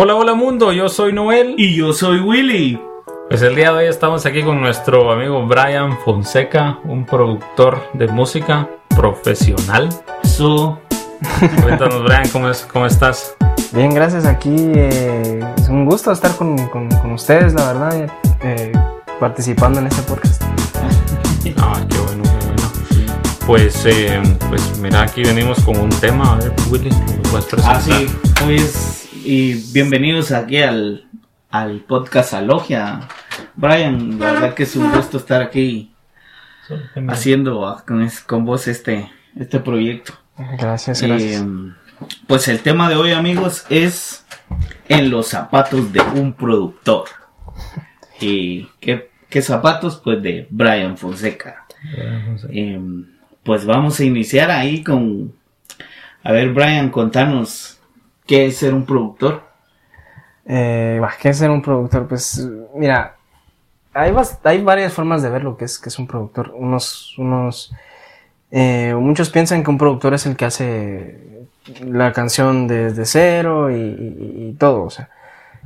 Hola, hola mundo, yo soy Noel. Y yo soy Willy. Pues el día de hoy estamos aquí con nuestro amigo Brian Fonseca, un productor de música profesional. So, Cuéntanos, Brian, ¿cómo, es, cómo estás? Bien, gracias. Aquí eh, es un gusto estar con, con- con ustedes, la verdad, eh, participando en este podcast. Ah, qué bueno, qué bueno. Pues, eh, pues mira, aquí venimos con un tema. A ver, Willy, ¿me lo puedes presentar? así, pues, y bienvenidos aquí al, al podcast Alogia. Brian, la verdad que es un gusto estar aquí haciendo con, con vos este, este proyecto. Gracias, gracias. Eh, pues el tema de hoy, amigos, es en los zapatos de un productor. ¿Y qué, qué zapatos? Pues de Brian Fonseca. Eh, pues vamos a iniciar ahí con... A ver, Brian, contanos qué es ser un productor. Eh, ¿Qué es ser un productor? Pues, mira, hay, hay varias formas de ver lo que es, que es un productor. Unos, unos, eh, muchos piensan que un productor es el que hace la canción desde cero y, y- y todo, o sea.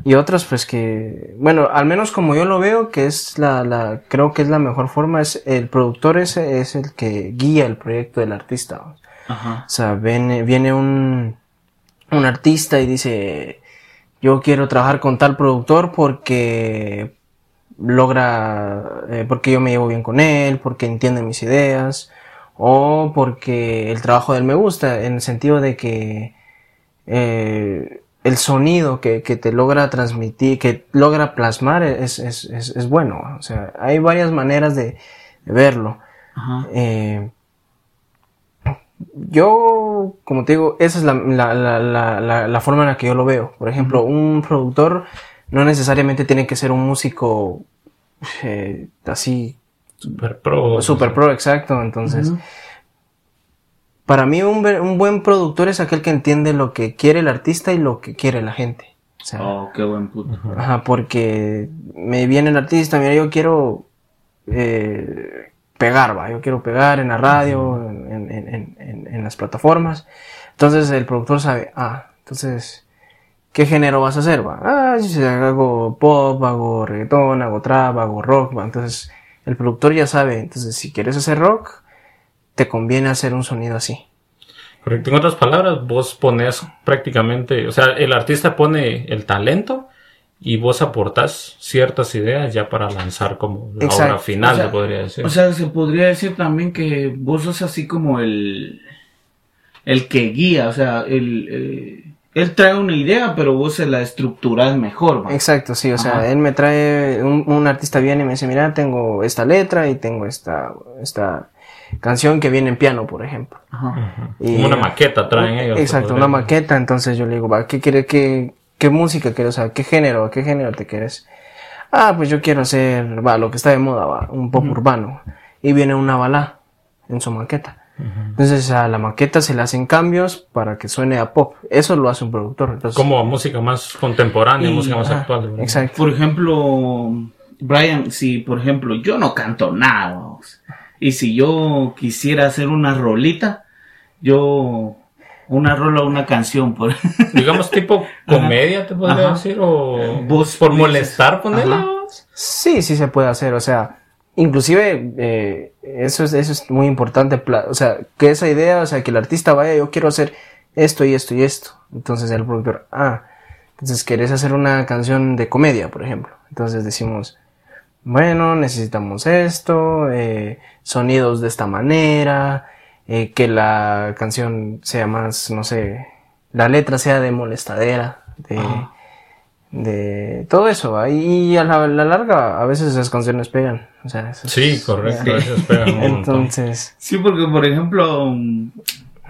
Y otros, pues que, bueno, al menos como yo lo veo, que es la, la creo que es la mejor forma, es el productor ese es el que guía el proyecto del artista. O sea, viene, viene un, un artista y dice, yo quiero trabajar con tal productor porque logra, eh, porque yo me llevo bien con él, porque entiende mis ideas, o porque el trabajo de él me gusta, en el sentido de que eh, el sonido que, que te logra transmitir, que logra plasmar es, es, es, es bueno. O sea, hay varias maneras de, de verlo. Ajá. Eh, yo, como te digo, esa es la, la, la, la, la- la forma en la que yo lo veo. Por ejemplo, un productor no necesariamente tiene que ser un músico eh, así Super pro. super pro, exacto. Entonces, para mí un, un buen productor es aquel que entiende lo que quiere el artista y lo que quiere la gente. O sea, Oh, qué buen puto. Ajá, porque me viene el artista, mira, yo quiero eh, pegar, va, yo quiero pegar en la radio, en, en- en- las plataformas. Entonces el productor sabe, ah, entonces, ¿qué género vas a hacer, va? Ah, sé, hago pop, hago reggaetón, hago trap, hago rock, va. Entonces el productor ya sabe, entonces si quieres hacer rock, te conviene hacer un sonido así. Correcto. En otras palabras, vos pones prácticamente, o sea, el artista pone el talento y vos aportás ciertas ideas ya para lanzar como la Exacto. obra final, O sea, se podría decir. O sea, se podría decir también que vos sos así como el, el que guía, o sea, el, eh, él trae una idea, pero vos se la estructurás mejor. ¿va? Exacto, sí, o sea, él me trae, un, un artista viene y me dice, mira, tengo esta letra y tengo esta, esta canción que viene en piano, por ejemplo. Ajá. Y- una maqueta traen ellos. Exacto, una maqueta, entonces yo le digo, va, ¿qué quiere, qué, qué música quieres, o sea, qué género, qué género te quieres? Ah, pues yo quiero hacer, va, lo que está de moda, va, un pop urbano. Y viene una balada en su maqueta. Entonces a la maqueta se le hacen cambios para que suene a pop. Eso lo hace un productor. Entonces, Como música más contemporánea, Y- música más actual. ¿verdad? Exacto. Por ejemplo, Brian, si por ejemplo yo no canto nada, y si yo quisiera hacer una rolita, yo una rola, una canción, por Digamos tipo comedia, te podría Ajá. decir, o Vos por dices- molestar ponerla. Sí, sí se puede hacer, o sea, inclusive eh, eso, es, eso es muy importante, o sea, que esa idea, o sea, que el artista vaya, yo quiero hacer esto y esto y esto. Entonces el productor, ah, entonces querés hacer una canción de comedia, por ejemplo. Entonces decimos, bueno, necesitamos esto, eh, sonidos de esta manera, eh, que la canción sea más, no sé, la letra sea de molestadera, de, Ajá. de todo eso. ¿va? Y a la, la larga a veces esas canciones pegan. O sea, eso es- Sí, correcto. a veces pegan un. Entonces, Sí, porque por ejemplo,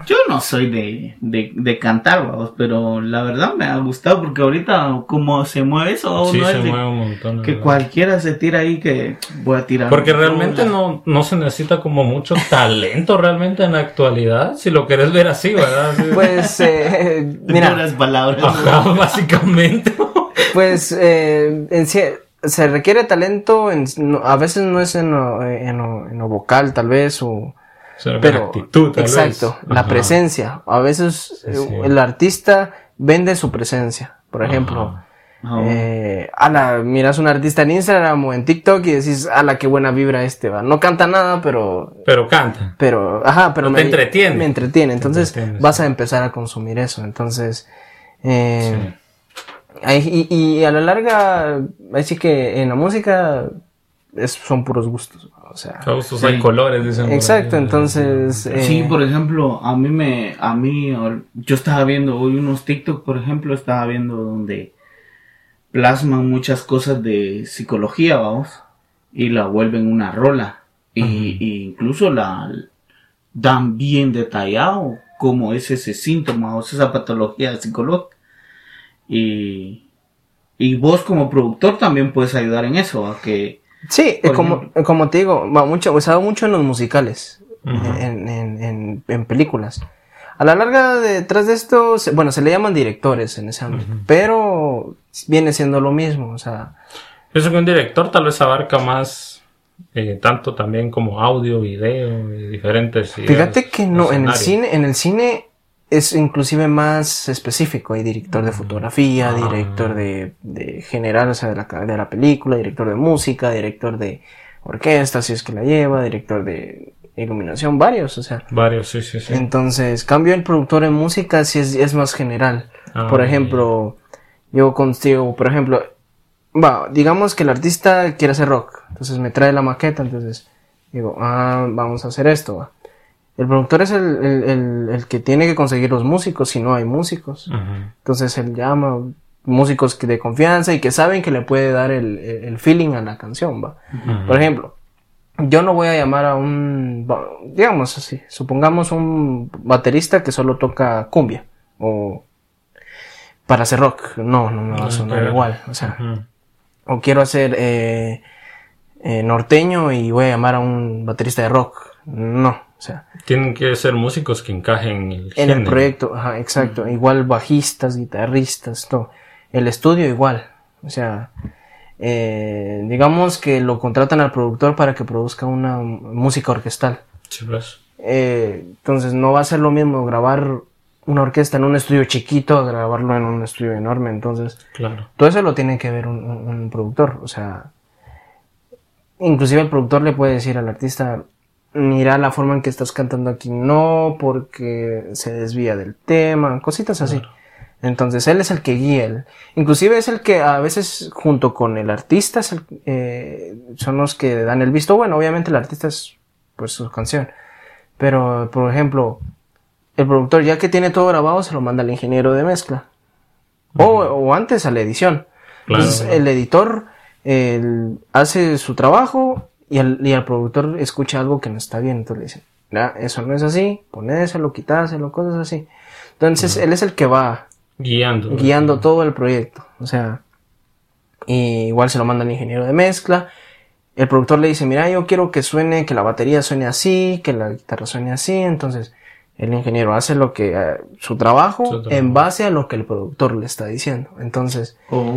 yo no soy de, de, de cantar, vamos, pero la verdad me ha gustado porque ahorita como se mueve eso, Sí, no se es de- mueve un montón. que verdad. cualquiera se tira ahí que voy a tirar. Porque realmente no, no se necesita como mucho talento realmente en la actualidad, si lo querés ver así, ¿verdad? Sí. pues, eh, En mira, puras palabras. Ajá, básicamente. pues eh, en sí- se requiere talento, en- no- a veces no es en lo, en lo- en lo vocal tal vez, o, Pero, actitud, exacto, vez. la Ajá. presencia. A veces Sí, eh, sí. el artista vende su presencia. Por ejemplo, eh, ala, miras un artista en Instagram o en TikTok y decís, ala, qué buena vibra este, va. No canta nada, pero, Pero canta. pero, ajá, pero Te entretiene. Me entretiene. Entonces vas a empezar a consumir eso. Entonces, eh, y, y a la larga, así que en la música es- son puros gustos. O sea, Todos hay colores, dicen. exacto. Entonces, eh, Sí, por ejemplo, a mí me, a mí, yo estaba viendo hoy unos TikTok, por ejemplo, estaba viendo donde plasman muchas cosas de psicología, vamos, y la vuelven una rola. Y, y incluso la dan bien detallado cómo es ese síntoma o esa patología psicológica. Y, y vos como productor también puedes ayudar en eso, a que Sí, como, como te digo, va mucho, usado mucho en los musicales, en, en, en, en películas. A la larga, detrás de esto, se- bueno, se le llaman directores en ese ámbito, pero viene siendo lo mismo, o sea, Pienso que un director tal vez abarca más, eh, tanto también como audio, video y diferentes. fíjate que no, en el cine, en el cine es inclusive más específico, hay director de fotografía, Ah. director de, de general, o sea, de la, de la película, director de música, director de orquesta, si es que la lleva, director de iluminación, varios, o sea. Varios, sí, sí, sí. Entonces, cambio el productor en música si es, es más general. Ah, por ejemplo, yo consigo, por ejemplo, va, digamos que el artista quiere hacer rock, entonces me trae la maqueta, entonces digo, ah, vamos a hacer esto. va. El productor es el, el, el- el que tiene que conseguir los músicos si no hay músicos. Entonces él llama músicos que de confianza y que saben que le puede dar el, el- el feeling a la canción, va. Por ejemplo, yo no voy a llamar a un, digamos así, supongamos un baterista que solo toca cumbia o para hacer rock. No, no me va a sonar igual. O sea, o quiero hacer eh, eh, norteño y voy a llamar a un baterista de rock. No, o sea, Tienen que ser músicos que encajen en el, en el proyecto, ajá, exacto. Igual bajistas, guitarristas, todo. El estudio igual. O sea, eh, digamos que lo contratan al productor para que produzca una música orquestal. Sí, pues. Eh, entonces no va a ser lo mismo grabar una orquesta en un estudio chiquito a grabarlo en un estudio enorme. Entonces, Claro. todo eso lo tiene que ver un, un- un productor. O sea, inclusive el productor le puede decir al artista, mira la forma en que estás cantando aquí, no porque se desvía del tema, cositas así. Entonces él es el que guía, él. inclusive es el que a veces junto con el artista es el- eh, son los que dan el visto bueno. Obviamente el artista es pues su canción, pero por ejemplo el productor ya que tiene todo grabado se lo manda al ingeniero de mezcla o, o antes a la edición. Claro. Entonces, el editor él hace su trabajo y el, y el productor escucha algo que no está bien. Entonces le dice, "Mira, eso no es así, ponéselo, quitáselo, cosas así. Entonces él es el que va Guiando. guiando todo el proyecto. O sea, y igual se lo manda al ingeniero de mezcla. El productor le dice, mira, yo quiero que suene, que la batería suene así, que la guitarra suene así. Entonces, el ingeniero hace lo que, eh, su trabajo Su trabajo. en base a lo que el productor le está diciendo. Entonces, Oh,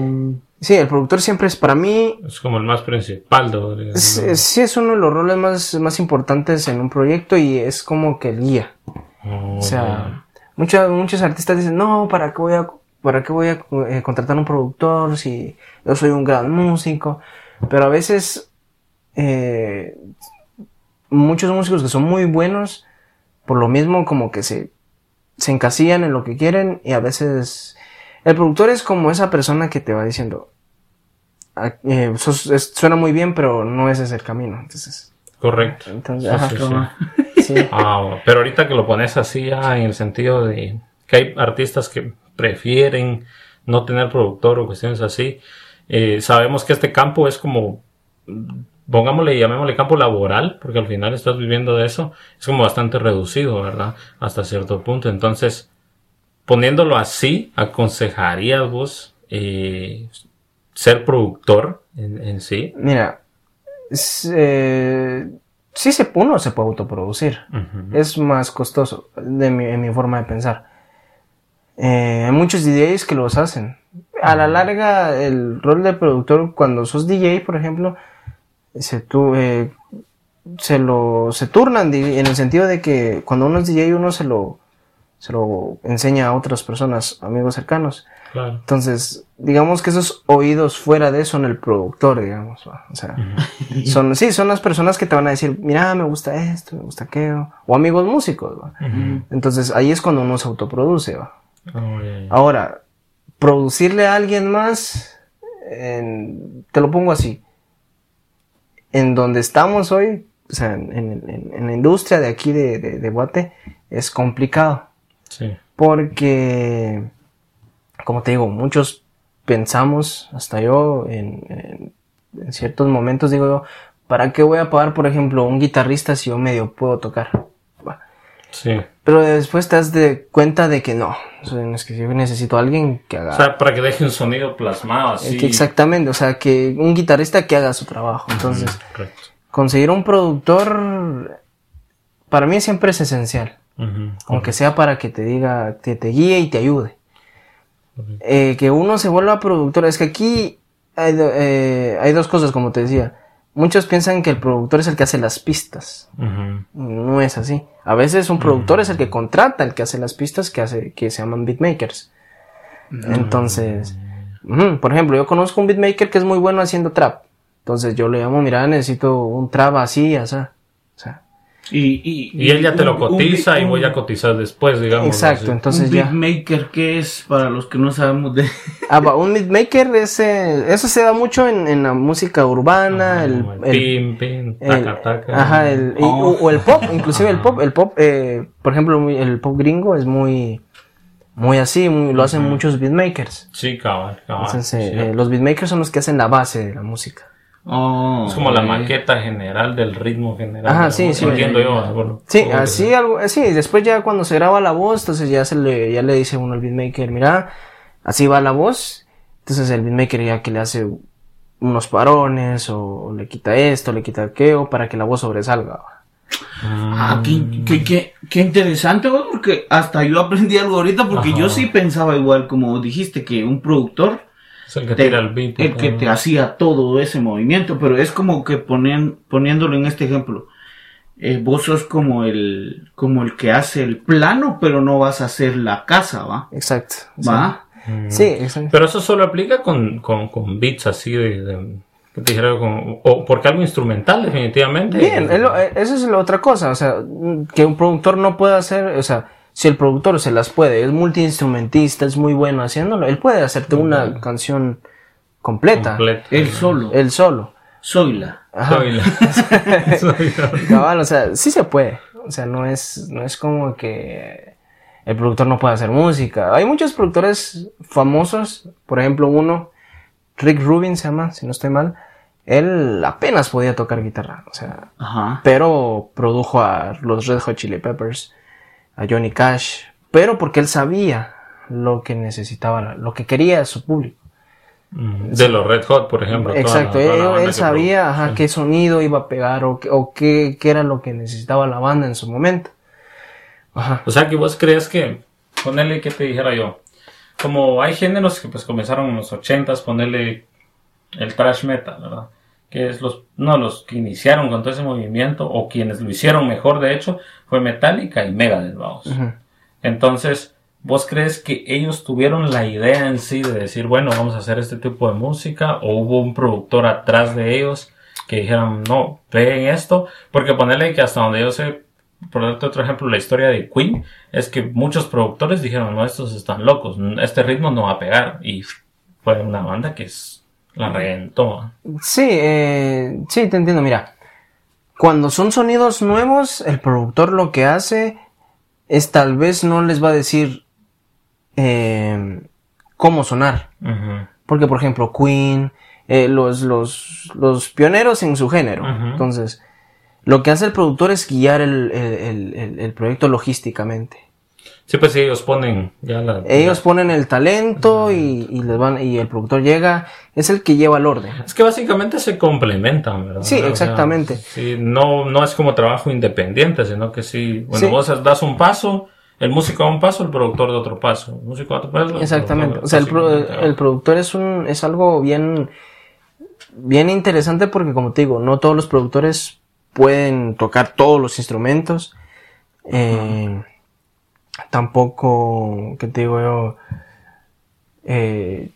sí, el productor siempre es para mí, Es como el más principal. ¿no? es- sí es uno de los roles más, más importantes en un proyecto y es como que el guía. Oh, O sea, muchos, muchos artistas dicen, no, ¿para qué voy a, para qué voy a eh, contratar un productor si yo soy un gran músico? Pero a veces, eh, muchos músicos que son muy buenos, por lo mismo como que se, se encasillan en lo que quieren y a veces el productor es como esa persona que te va diciendo, "Ah, eh, sos- es- suena muy bien, pero no ese es el camino. Entonces, Correcto. entonces, Sí, ajá, sí, sí. sí. Ah, pero ahorita que lo pones así ya en el sentido de que hay artistas que prefieren no tener productor o cuestiones así, eh, sabemos que este campo es como, pongámosle, llamémosle campo laboral, porque al final estás viviendo de eso, es como bastante reducido, ¿verdad? Hasta cierto punto. Entonces, poniéndolo así, ¿aconsejarías vos eh, ser productor en, en sí? Mira, es, eh, sí se, uno se puede autoproducir. Es más costoso, de mi, en mi forma de pensar. Eh, hay muchos DJs que los hacen. A la larga, el rol de productor, cuando sos DJ, por ejemplo, se, tu- eh, se lo se turnan en el sentido de que cuando uno es DJ, uno se lo, se lo enseña a otras personas, amigos cercanos. Claro. Entonces, digamos que esos oídos fuera de son el productor, digamos. ¿va? O sea, son, sí, son las personas que te van a decir, mira, me gusta esto, me gusta aquello. O amigos músicos, ¿va? Entonces, ahí es cuando uno se autoproduce, ¿va? Oh. Ahora, producirle a alguien más, en- te lo pongo así. En donde estamos hoy, o sea, en, en- en la industria de aquí de, de, de Guate, es complicado. Sí. Porque, como te digo, muchos pensamos, hasta yo, en, en- en ciertos momentos digo yo, ¿para qué voy a pagar, por ejemplo, un guitarrista si yo medio puedo tocar? Sí. Pero después te das de cuenta de que no, es que yo necesito a alguien que haga... O sea, para que deje un sonido plasmado así. Eh, exactamente, o sea, que un guitarrista que haga su trabajo. Entonces, conseguir un productor, para mí siempre es esencial. Aunque sea para que te diga, que te guíe y te ayude. Eh, que uno se vuelva productor. Es que aquí hay, eh, hay dos cosas, como te decía. Muchos piensan que el productor es el que hace las pistas. No es así. A veces un productor es el que contrata, el que hace las pistas, que hace, que se llaman beatmakers. Entonces, ujú, por ejemplo, yo conozco un beatmaker que es muy bueno haciendo trap. Entonces yo le llamo, mira, necesito un trap así, así. O sea, Y, y, Y él ya te lo un- un cotiza y voy a cotizar después, digamos. exacto, así. entonces un ya. beatmaker que es para los que no sabemos de Ah, va, un beatmaker, ese, eso se da mucho en, en la música urbana, el, el- pim, pim, el- taca, taca. ajá, el, y- Oh. o, o el pop, inclusive el pop, el pop, eh, por ejemplo, el pop gringo es muy, muy así, muy- lo hacen muchos beatmakers. Sí, cabal, cabal. Entonces, eh, sí. eh, los beatmakers son los que hacen la base de la música. Oh, es como la maqueta general del ritmo general. Ajá, sí, sí. Entiendo yo. bueno, Sí, así algo, eh, sí, después ya cuando se graba la voz, entonces ya se le, ya le dice uno al beatmaker, mira, así va la voz, entonces el beatmaker ya que le hace unos parones, o le quita esto, le quita aquello, para que la voz sobresalga. Ah, qué, qué, qué, qué interesante, güey, porque hasta yo aprendí algo ahorita, porque Ajá. yo sí pensaba igual, como dijiste, que un productor, Es el que te- tira el beat. el que te hacía todo ese movimiento, pero es como que ponen, poniéndolo en este ejemplo, eh, vos sos como el, como el que hace el plano, pero no vas a hacer la casa, ¿va? Exacto. ¿Va? Sí, exacto. Pero eso solo aplica con, con, con beats así de. de- dijera con- o porque algo instrumental, definitivamente. Bien, eh, eso es la otra cosa, o sea, mm, que un productor no puede hacer, o sea, si el productor se las puede, es multiinstrumentista, es muy bueno haciéndolo, él puede hacerte una canción completa, Completo. Él solo, él solo. soy la. Ajá. Soy la- soy la- Cabal, o sea, sí se puede. O sea, no es, no es como que el productor no puede hacer música. Hay muchos productores famosos, por ejemplo, uno, Rick Rubin se llama, si no estoy mal. Él apenas podía tocar guitarra, o sea, Ajá. pero produjo a los Red Hot Chili Peppers, a Johnny Cash, pero porque él sabía lo que necesitaba, lo que quería su público. Mm, De los Red Hot, por ejemplo. Exacto, la él, banda él que sabía ajá, qué sonido iba a pegar o, qué, o qué, qué era lo que necesitaba la banda en su momento. Ajá. O sea, que vos crees que, ponerle que te dijera yo, como hay géneros que pues comenzaron en los ochentas, ponerle el thrash metal, ¿verdad? Que es los, no, los que iniciaron con todo ese movimiento, o quienes lo hicieron mejor, de hecho, fue Metallica y Megadeth, vamos. Ujú. Entonces, ¿vos crees que ellos tuvieron la idea en sí de decir, bueno, vamos a hacer este tipo de música? ¿O hubo un productor atrás de ellos que dijeron, no, peguen esto? Porque ponerle que hasta donde yo sé, por darte otro ejemplo, la historia de Queen, es que muchos productores dijeron, no, estos están locos, este ritmo no va a pegar. Y fue una banda que es, la reventó. Sí, eh, sí, te entiendo. Mira, cuando son sonidos nuevos, el productor lo que hace es tal vez no les va a decir eh, cómo sonar. Porque, por ejemplo, Queen, eh, los, los, los pioneros en su género. Entonces, lo que hace el productor es guiar el- el- el proyecto logísticamente. Sí, pues sí, ellos ponen ya la... Ellos ponen el talento y, y les van, y el productor llega, es el que lleva el orden. Es que básicamente se complementan, ¿verdad? Sí, O sea, exactamente. sí, no, no es como trabajo independiente, sino que sí, bueno, Sí. vos das un paso, el músico da un paso, el productor da otro paso. El músico da otro paso. Exactamente. O sea, el, pro- el productor es un, es algo bien, bien interesante porque como te digo, no todos los productores pueden tocar todos los instrumentos. Eh, tampoco, ¿qué te digo yo? Eh,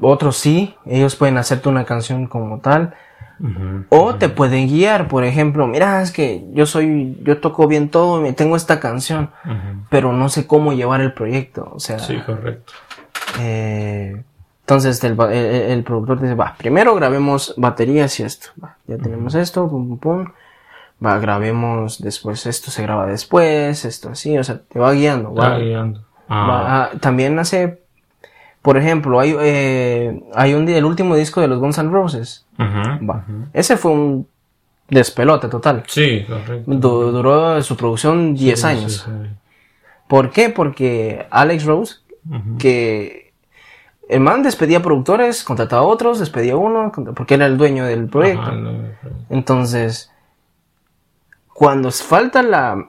otros sí, ellos pueden hacerte una canción como tal. O te pueden guiar, por ejemplo, mira, es que yo soy, yo toco bien todo, y tengo esta canción, pero no sé cómo llevar el proyecto. O sea, Sí, correcto. eh, entonces el, el- el- el productor dice, va, primero grabemos baterías y esto. Va, ya tenemos esto, pum, pum, pum. Va, grabemos después, esto se graba después, esto así, o sea, te va guiando. Va va- guiando. Ah, va- ah, también hace, por ejemplo, hay, eh, hay un día, el último disco de los Guns N' Roses. Va. Ese fue un despelote total. Sí, correcto. Du- duró su producción 10 Sí, años. sí, sí. ¿Por qué? Porque Alex Rose, que el man despedía productores, contrataba a otros, despedía a uno, porque era el dueño del proyecto. Ajá, no, Entonces, cuando falta la,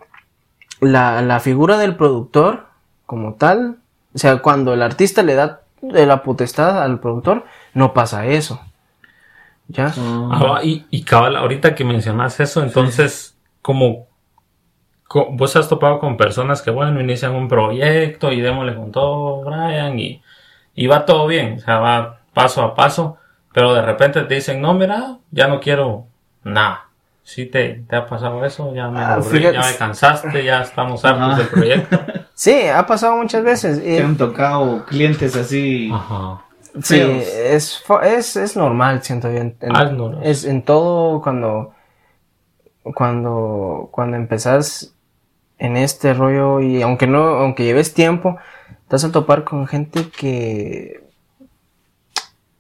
la, la figura del productor como tal, o sea, cuando el artista le da de la potestad al productor, no pasa eso. ¿Ya? Ah, va, y, y cabal, ahorita que mencionas eso, entonces, como co- vos has topado con personas que, bueno, inician un proyecto y démosle con todo, Brian, y, y va todo bien, o sea, va paso a paso, pero de repente te dicen, no, mira, ya no quiero nada. ¿Sí te, te ha pasado eso? Ya me Ah, aburrí, ya me cansaste, ya estamos hartos Ajá. del proyecto. Sí, ha pasado muchas veces. Te han tocado clientes así. Ajá. Sí, es, es, es normal, siento yo. En, en- Ah, es normal. es en todo cuando, cuando, cuando empezás en este rollo y aunque no, aunque lleves tiempo, te vas a topar con gente que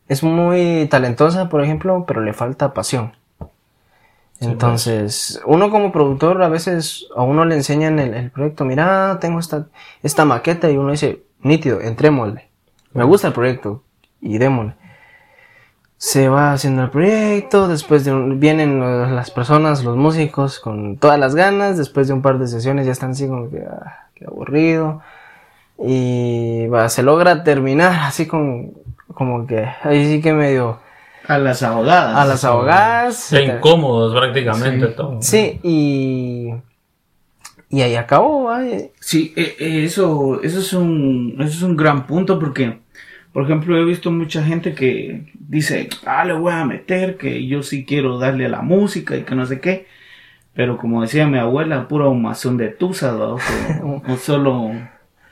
es muy talentosa, por ejemplo, pero le falta pasión. Entonces, uno como productor a veces a uno le enseñan el, el proyecto, mira, tengo esta, esta maqueta y uno dice, nítido, entrémosle. Me gusta el proyecto y démosle. Se va haciendo el proyecto, después de un- vienen los- las personas, los músicos con todas las ganas, después de un par de sesiones ya están así como que, ah, qué aburrido. Y va, se logra terminar así con, como que, ahí sí que medio A las abogadas. a las ahogadas. Ya incómodos prácticamente todo. Sí, y, y ahí acabó, ¿va? Sí, eh, eh, eso, eso es un, eso es un gran punto porque, por ejemplo, he visto mucha gente que dice, ah, le voy a meter, que yo sí quiero darle a la música y que no sé qué. Pero como decía mi abuela, pura humazón de tusa, ¿no? o, o solo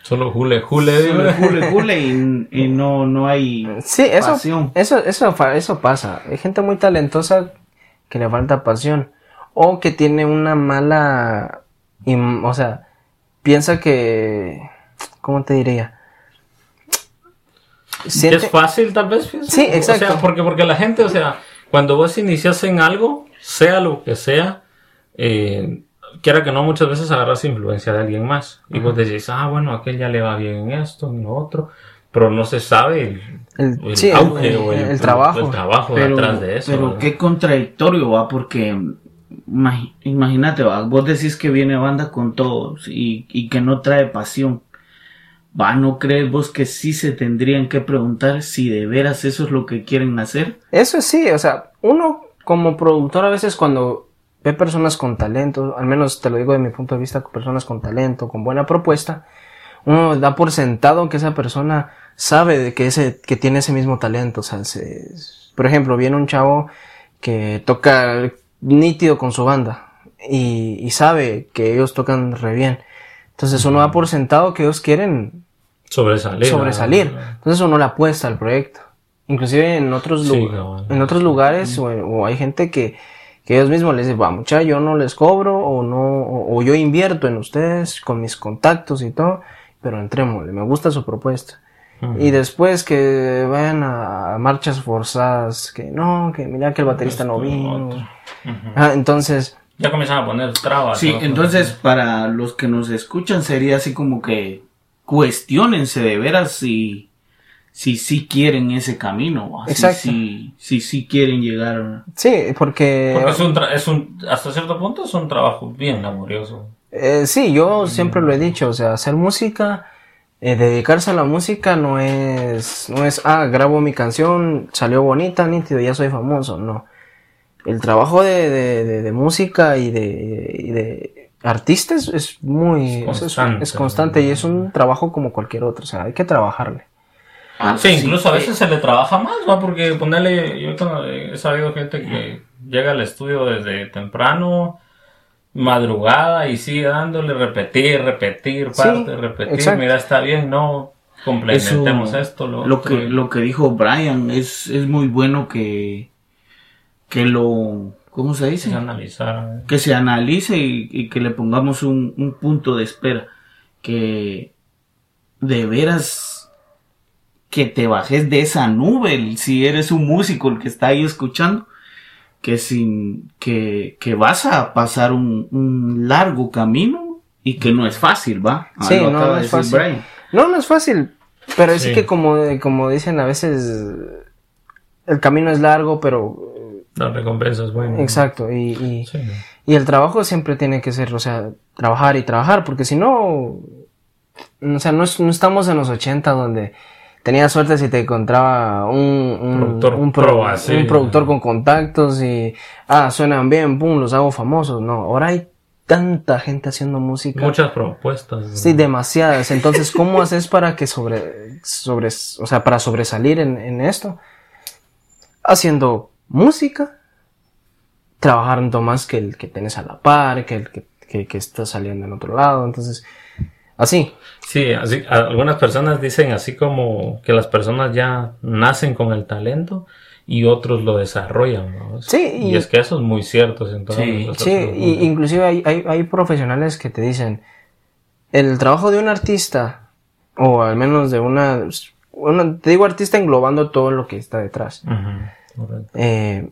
Solo jule, jule. solo dime. jule, jule y, y no, no hay Sí, eso, pasión. eso, eso, fa- eso pasa. Hay gente muy talentosa que le falta pasión. O que tiene una mala, o sea, piensa que, ¿cómo te diría? Siente- Es fácil, tal vez. pienso. Sí, exacto. O sea, porque, porque la gente, o sea, cuando vos inicias en algo, sea lo que sea, eh, quiera que no, muchas veces agarras influencia de alguien más. Y vos decís, ah, bueno, a aquel ya le va bien en esto, en lo otro. Pero no se sabe el, El- el sí, auge el- o el, el trabajo. el trabajo pero, detrás de eso. pero ¿verdad? qué contradictorio va porque imagínate va vos decís que viene banda con todos y, y que no trae pasión va no crees vos que sí se tendrían que preguntar si de veras eso es lo que quieren hacer Eso sí, o sea, uno como productor a veces cuando ve personas con talento, al menos te lo digo de mi punto de vista, personas con talento, con buena propuesta, uno da por sentado que esa persona sabe de que ese, que tiene ese mismo talento, o sea, se- por ejemplo, viene un chavo que toca nítido con su banda y, y sabe que ellos tocan re bien. Entonces uno da por sentado que ellos quieren Sobresalir. sobresalir. ¿verdad? Entonces uno le apuesta al proyecto. Inclusive en otros, Sí, cabal. en otros lugares o, o hay gente que, que ellos mismos les dicen, va mucha, yo no les cobro o no, o, o yo invierto en ustedes con mis contactos y todo, pero entrémosle, me gusta su propuesta. Y después que vayan a, marchas forzadas, que no, que mira que el baterista no vino. Ah, entonces, Ya comienzan a poner trabas. sí ¿no? entonces para los que nos escuchan sería así como que cuestionense de veras si si sí quieren ese camino. Si Exacto. sí si, sí quieren llegar sí, porque... Porque es un, tra- es un, hasta cierto punto es un trabajo bien laborioso. Eh, sí, yo siempre lo he dicho, o sea, hacer música, eh, dedicarse a la música no es, no es, ah, grabo mi canción, salió bonita, nítido, ya soy famoso, no. El trabajo de, de, de- de música y de, y de artistas es muy, es- constante. es constante y es un trabajo como cualquier otro, o sea, hay que trabajarle. Ah, Sí, incluso a eh, veces se le trabaja más, ¿va? Porque ponerle, yo he sabido gente que llega al estudio desde temprano, madrugada y sigue dándole repetir, repetir, Sí, parte, repetir, exacto. mira, está bien, no complementemos Eso, esto, lo, lo que lo que dijo Brian es, es muy bueno que que lo ¿cómo se dice? Es analizar. que se analice y, y que le pongamos un, un punto de espera que de veras que te bajes de esa nube si eres un músico el que está ahí escuchando que sin que, que vas a pasar un, un largo camino y que no es fácil va Ah, Sí, no, no es fácil. Brian. No, no es fácil. Pero sí Sí. que como, como dicen a veces, el camino es largo, pero... La recompensa es buena. Exacto. Y, y, Sí. y el trabajo siempre tiene que ser, o sea, trabajar y trabajar, porque si no... O sea, no, es- no estamos en los 80 donde tenías suerte si te encontraba un, un Productor un pro- pro, así. un productor con contactos y, ah, suenan bien, pum, los hago famosos. No, ahora hay tanta gente haciendo música. Muchas propuestas. Sí, demasiadas. Entonces, ¿cómo haces para que sobre, sobre, o sea, para sobresalir en, en esto? Haciendo música, trabajando más que el que tienes a la par, que el que, que, que está saliendo en otro lado. Entonces, así. Sí, así, algunas personas dicen así como que las personas ya nacen con el talento y otros lo desarrollan, ¿no? Sí, y, y- es que eso es muy cierto. en todas Sí, Sí, y, inclusive hay, hay, hay profesionales que te dicen, el trabajo de un artista, o al menos de una, una- te digo artista englobando todo lo que está detrás. Eh,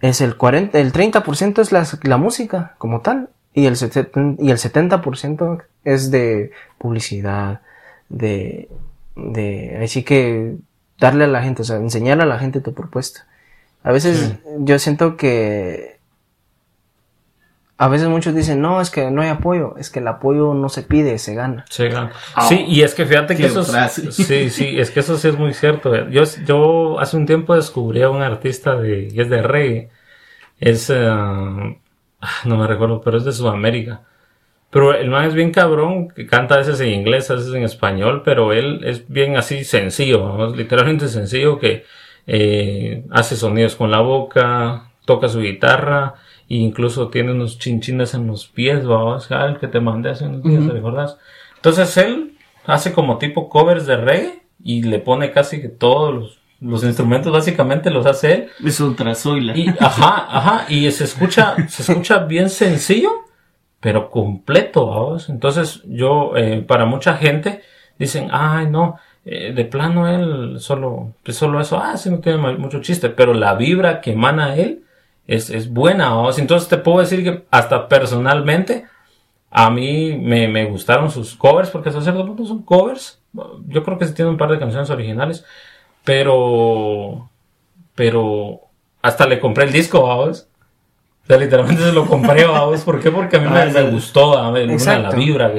es el 40, el 30% es la, la música como tal y el, y el 70% es de publicidad, de, de, así que darle a la gente, o sea, enseñar a la gente tu propuesta. A veces yo siento que a veces muchos dicen, no, es que no hay apoyo, es que el apoyo no se pide, se gana. Sí, claro. Ah, Sí, y es que fíjate que eso es, sí, sí, es que eso sí es muy cierto. Yo, yo hace un tiempo descubrí a un artista de, que es de reggae. Es, eh, ah, no me recuerdo, pero es de Sudamérica. Pero el man es bien cabrón, que canta a veces en inglés, a veces en español, pero él es bien así sencillo, ¿no? literalmente sencillo, que eh, hace sonidos con la boca, toca su guitarra, e incluso tiene unos chinchines en los pies, vamos, el que te mandé hace unos días, ¿te recuerdas? Entonces él hace como tipo covers de reggae y le pone casi que todos los, los instrumentos, básicamente los hace él. Es. Y, ajá, ajá, y se escucha, se escucha bien sencillo, pero completo, vamos. Entonces, yo, eh, para mucha gente, dicen, ay, no, eh, de plano él solo, pues solo eso, ah, sí, no tiene mu- mucho chiste, pero la vibra que emana él es, es buena, vamos. Entonces, te puedo decir que hasta personalmente, a mí me, me gustaron sus covers, porque punto son covers. Yo creo que sí tiene un par de canciones originales, pero, pero hasta le compré el disco, vamos. O sea, literalmente se lo compré, vamos. ¿Por qué? Porque a mí me, me gustó, a mí, una, la vibra.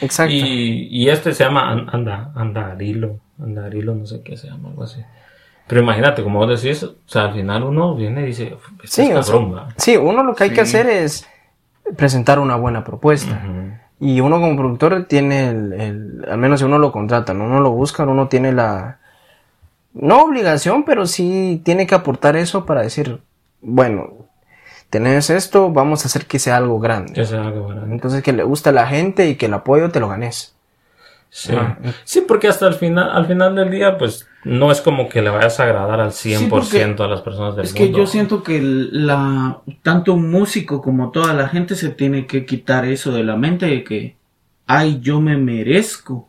Exacto. Y, y este se llama An- Anda, Andarilo, Andarilo, no sé qué se llama, algo así. Pero imagínate, como vos decís, o sea, al final uno viene y dice, Sí, es sea, cabrón, sí, uno lo que hay que hacer es presentar una buena propuesta. Y uno como productor tiene el, el- al menos si uno lo contrata, ¿no? uno lo busca, uno tiene la, no obligación, pero sí tiene que aportar eso para decir, bueno, tenés esto, vamos a hacer que sea algo grande. Que sea algo grande. Entonces que le guste a la gente y que el apoyo te lo ganes. Sí. Ah. sí, porque hasta el final, al final del día, pues no es como que le vayas a agradar al 100% porque a las personas del Es que mundo. yo siento que la tanto un músico como toda la gente se tiene que quitar eso de la mente de que ay yo me merezco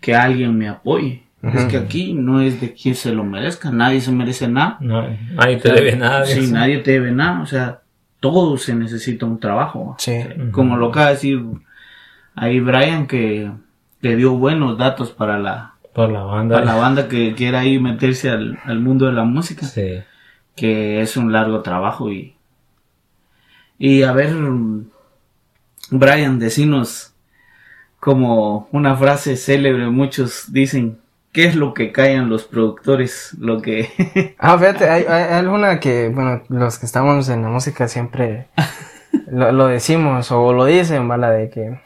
que alguien me apoye. Es que aquí no es de quien se lo merezca, nadie se merece nada. No, nadie te debe nada. Sí, nadie te debe nada, o sea, todo se necesita un trabajo. Sí. Como lo acaba de decir ahí Brian que le dio buenos datos para la Por la banda. para la banda que quiera ahí meterse al, al mundo de la música Sí. que es un largo trabajo y y a ver Brian decinos como una frase célebre muchos dicen qué es lo que callan los productores lo que Ah, fíjate, hay, hay, alguna que, bueno, los que estamos en la música siempre lo, lo decimos o lo dicen, ¿vale? De que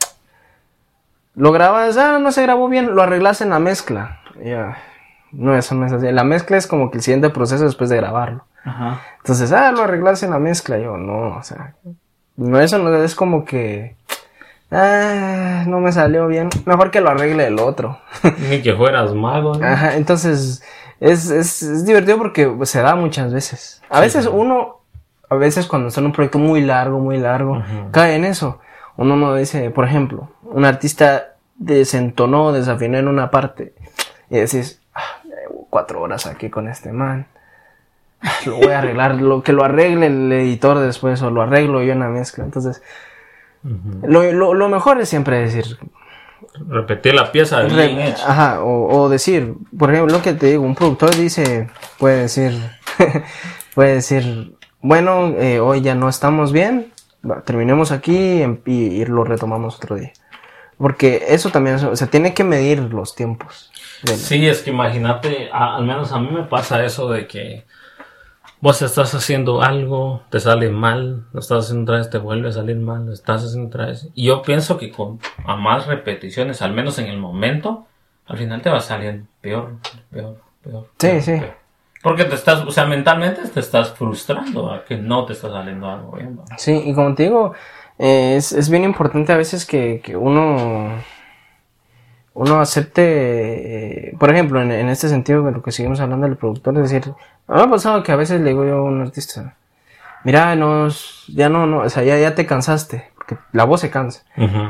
lo grabas, ah, no se grabó bien, lo arreglas en la mezcla. Ya. no, eso no es así. La mezcla es como que el siguiente proceso después de grabarlo. Ajá. Entonces, ah, lo arreglas en la mezcla. Yo, no, o sea, no, eso no es como que, ah, no me salió bien. Mejor que lo arregle el otro. Ni que fueras mago. ¿no? Ajá, entonces, es, es, es divertido porque se da muchas veces. A veces uno, a veces cuando está en un proyecto muy largo, muy largo, cae en eso. Uno no dice, por ejemplo, un artista desentonó, desafinó en una parte y decís, ah, cuatro horas aquí con este man. Ah, Lo voy a arreglar, lo que lo arregle el editor después o lo arreglo yo en la mezcla. Entonces, Lo, lo, lo mejor es siempre decir, Repetir la pieza Re- bien hecha. Ajá, o, o decir, por ejemplo, lo que te digo, un productor dice, puede decir, puede decir, bueno, eh, hoy ya no estamos bien, terminemos aquí em- y, y lo retomamos otro día. Porque eso también, o sea, tiene que medir los tiempos. Sí, es que imagínate, al menos a mí me pasa eso de que vos estás haciendo algo, te sale mal, lo estás haciendo otra vez, te vuelve a salir mal, lo estás haciendo otra vez. Y yo pienso que con a más repeticiones, al menos en el momento, al final te va a salir peor, peor, peor. Sí, peor, sí. peor. Porque te estás, o sea, mentalmente te estás frustrando a que no te está saliendo algo bien. ¿va? Sí, y como te digo, eh, es, es bien importante a veces que, que uno, uno acepte, eh, por ejemplo, en, en este sentido de lo que seguimos hablando del productor, es decir, a mí me ha pasado que a veces le digo yo a un artista, mira, no, ya no, no, o sea, ya, ya te cansaste, porque la voz se cansa,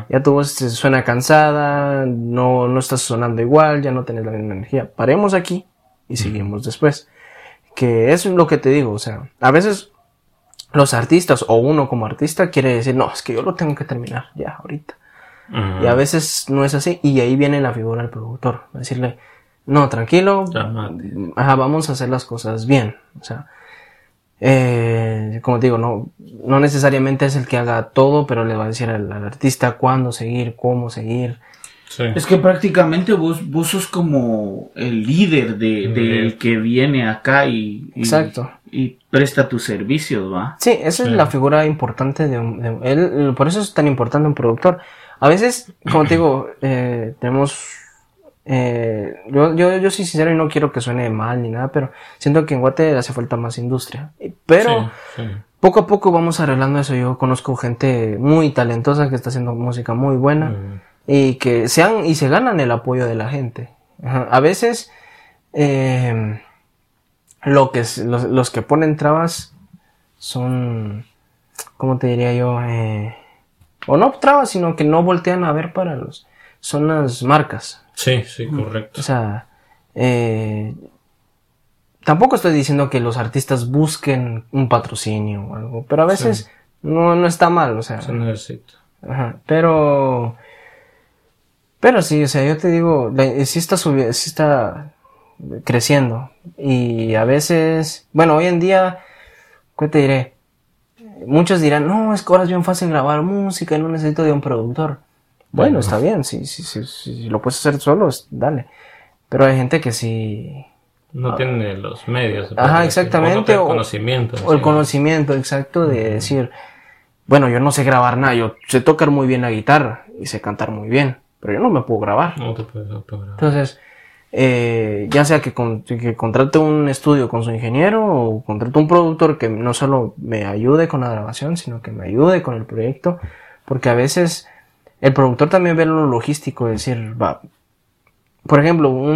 ya tu voz se suena cansada, no, no estás sonando igual, ya no tienes la misma energía, paremos aquí y seguimos después. Que es lo que te digo, o sea, a veces los artistas o uno como artista quiere decir, no, es que yo lo tengo que terminar ya ahorita. Y a veces no es así y ahí viene la figura del productor, decirle, no, tranquilo, ajá, vamos a hacer las cosas bien. O sea, eh, como te digo, no, no necesariamente es el que haga todo, pero le va a decir al, al artista cuándo seguir, cómo seguir. Sí. Es que prácticamente vos, vos sos como el líder de, del que viene acá y, y- Exacto. y presta tus servicios, ¿va? Sí, esa es la figura importante de, un- de- él, por eso es tan importante un productor. A veces, como te digo, eh, tenemos, eh, yo, yo, yo soy sincero y no quiero que suene mal ni nada, pero siento que en Guate le hace falta más industria. Pero Sí, sí. poco a poco vamos arreglando eso. Yo conozco gente muy talentosa que está haciendo música muy buena Mm. y que se han, y se ganan el apoyo de la gente. Ajá. A veces, eh, lo que los, los que ponen trabas son, ¿cómo te diría yo? Eh, o no trabas, sino que no voltean a ver para los, son las marcas. Sí, sí, correcto. O sea, eh, tampoco estoy diciendo que los artistas busquen un patrocinio o algo, pero a veces no, no está mal, o sea. Se necesita. Ajá, pero. Pero sí, o sea, yo te digo, la- sí está subiendo, sí está creciendo. Y a veces, bueno, hoy en día, ¿qué te diré? Muchos dirán, no, es que ahora es bien fácil grabar música, no necesito de un productor. Bueno, Bueno. está bien, si sí, si lo puedes hacer solo, dale. Pero hay gente que sí. No tiene los medios. Ah. Ajá, exactamente, O no o- conocimiento. O el sí. conocimiento exacto de decir, bueno, yo no sé grabar nada, yo sé tocar muy bien la guitarra y sé cantar muy bien, pero yo no me puedo grabar. No te puedes autograbar. Entonces, eh, ya sea que, con- que contrate un estudio con su ingeniero o contrate un productor que no solo me ayude con la grabación, sino que me ayude con el proyecto, porque a veces el productor también ve lo logístico, es decir, va, por ejemplo, un,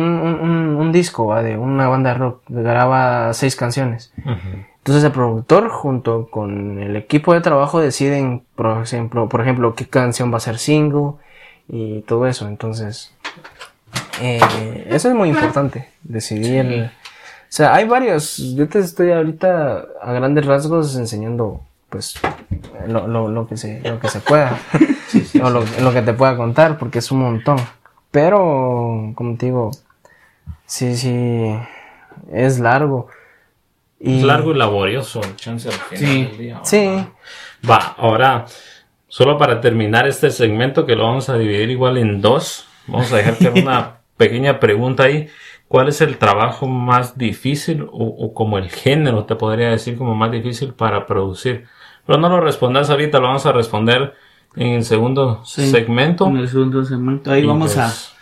un- disco ¿va? de una banda de rock graba seis canciones. Entonces el productor junto con el equipo de trabajo deciden, por ejemplo, por ejemplo qué canción va a ser single y todo eso. Entonces, eh, eso es muy importante, decidir. O sea, hay varios, yo te estoy ahorita a grandes rasgos enseñando pues lo, lo, lo que se lo que se pueda o lo, lo que te pueda contar porque es un montón pero como te digo sí sí es largo y Es largo y laborioso el chance al final Sí. del día. sí Va, ahora, solo para terminar este segmento que lo vamos a dividir igual en dos, vamos a dejar que una pequeña pregunta ahí. ¿Cuál es el trabajo más difícil o, o como el género, te podría decir, como más difícil para producir? Pero no lo respondas ahorita, lo vamos a responder en el segundo Sí. segmento. En el segundo segmento. Ahí Y vamos pues,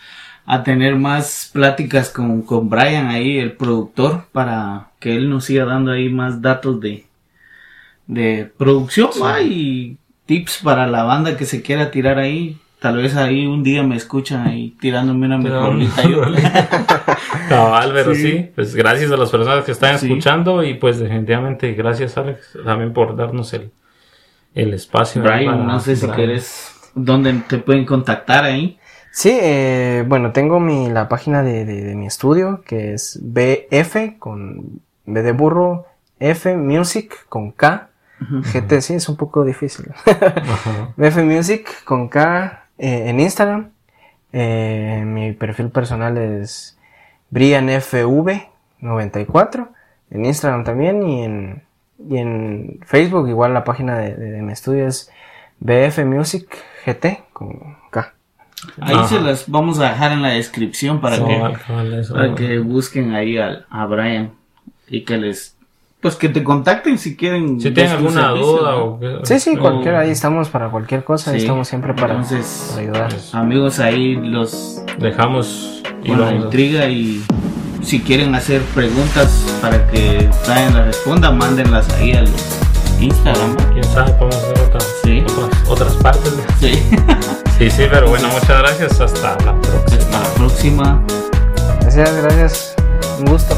a tener más pláticas con, con Brian ahí, el productor, para que él nos siga dando ahí más datos de, de producción y tips para la banda que se quiera tirar ahí. Tal vez ahí un día me escuchan ahí tirándome una mejorita. Cabal, pero sí. Sí. Pues gracias a las personas que están Sí. escuchando y pues definitivamente gracias Alex también por darnos el, el espacio. Brian, para- no sé si quieres, ¿dónde te pueden contactar ahí? Sí, eh, bueno, tengo mi, la página de, de- de mi estudio que es BF con B de burro, F Music con K. GT sí es un poco difícil. BF Music con K eh, en Instagram. Eh, mi perfil personal es BrianFV94 en Instagram también y en, y en Facebook igual la página de, de- de mi estudio es BF Music GT con K. Ahí Ajá. se las vamos a dejar en la descripción para que para que busquen ahí al- a, Brian y que les pues que te contacten si quieren Si tienen alguna servicio, duda ¿no? o que- Sí, sí, o- cualquiera, ahí estamos para cualquier cosa, ahí estamos siempre para, Entonces, para ayudar. amigos ahí los dejamos y con la a- intriga y si quieren hacer preguntas para que Brian las responda mándenlas ahí al Instagram. Quién sabe podemos hacer otras, Sí. otras, otras partes sí. Sí sí pero bueno muchas gracias. Hasta la próxima. Hasta la próxima. Gracias, gracias, un gusto.